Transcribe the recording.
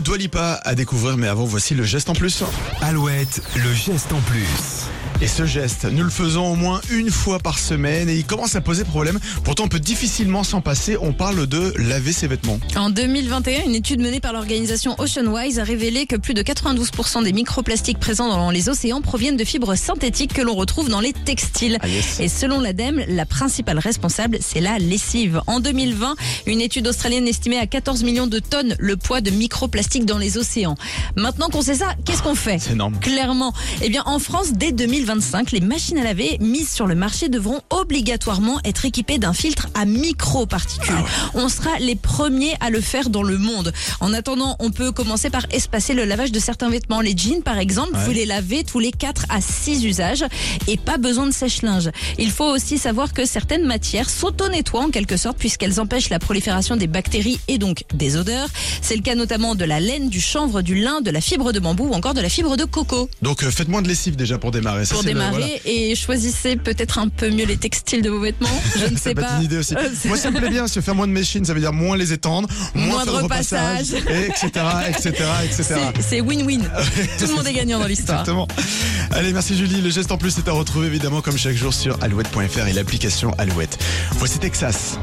nouveau Dwalipa à découvrir, mais avant, voici le geste en plus. Alouette, le geste en plus. Et ce geste, nous le faisons au moins une fois par semaine et il commence à poser problème. Pourtant, on peut difficilement s'en passer. On parle de laver ses vêtements. En 2021, une étude menée par l'organisation Oceanwise a révélé que plus de 92% des microplastiques présents dans les océans proviennent de fibres synthétiques que l'on retrouve dans les textiles. Ah, yes. Et selon l'ADEME, la principale responsable, c'est la lessive. En 2020, une étude australienne estimait à 14 millions de tonnes le poids de microplastiques dans les océans. Maintenant qu'on sait ça, qu'est-ce qu'on fait C'est énorme. Clairement. Eh bien, en France, dès 2025, les machines à laver mises sur le marché devront obligatoirement être équipées d'un filtre à microparticules. On sera les premiers à le faire dans le monde. En attendant, on peut commencer par espacer le lavage de certains vêtements. Les jeans, par exemple, Ouais. vous les lavez tous les 4 à 6 usages et pas besoin de sèche-linge. Il faut aussi savoir que certaines matières s'auto-nettoient en quelque sorte puisqu'elles empêchent la prolifération des bactéries et donc des odeurs. C'est le cas notamment de la laine, du chanvre, du lin, de la fibre de bambou ou encore de la fibre de coco Donc, euh, faites moins de lessive déjà pour démarrer. Ça, pour le- démarrer voilà. et choisissez peut-être un peu mieux les textiles de vos vêtements. Je ne sais pas. une idée aussi. Euh, Moi, ça me plaît bien. Se faire moins de machines, ça veut dire moins les étendre, moins de repassage, et etc., etc., etc. C'est- C'est win-win. Tout le monde est gagnant dans l'histoire. Exactement. Allez, merci Julie. Le geste en plus est à retrouver évidemment comme chaque jour sur alouette.fr et l'application Alouette. Voici Texas.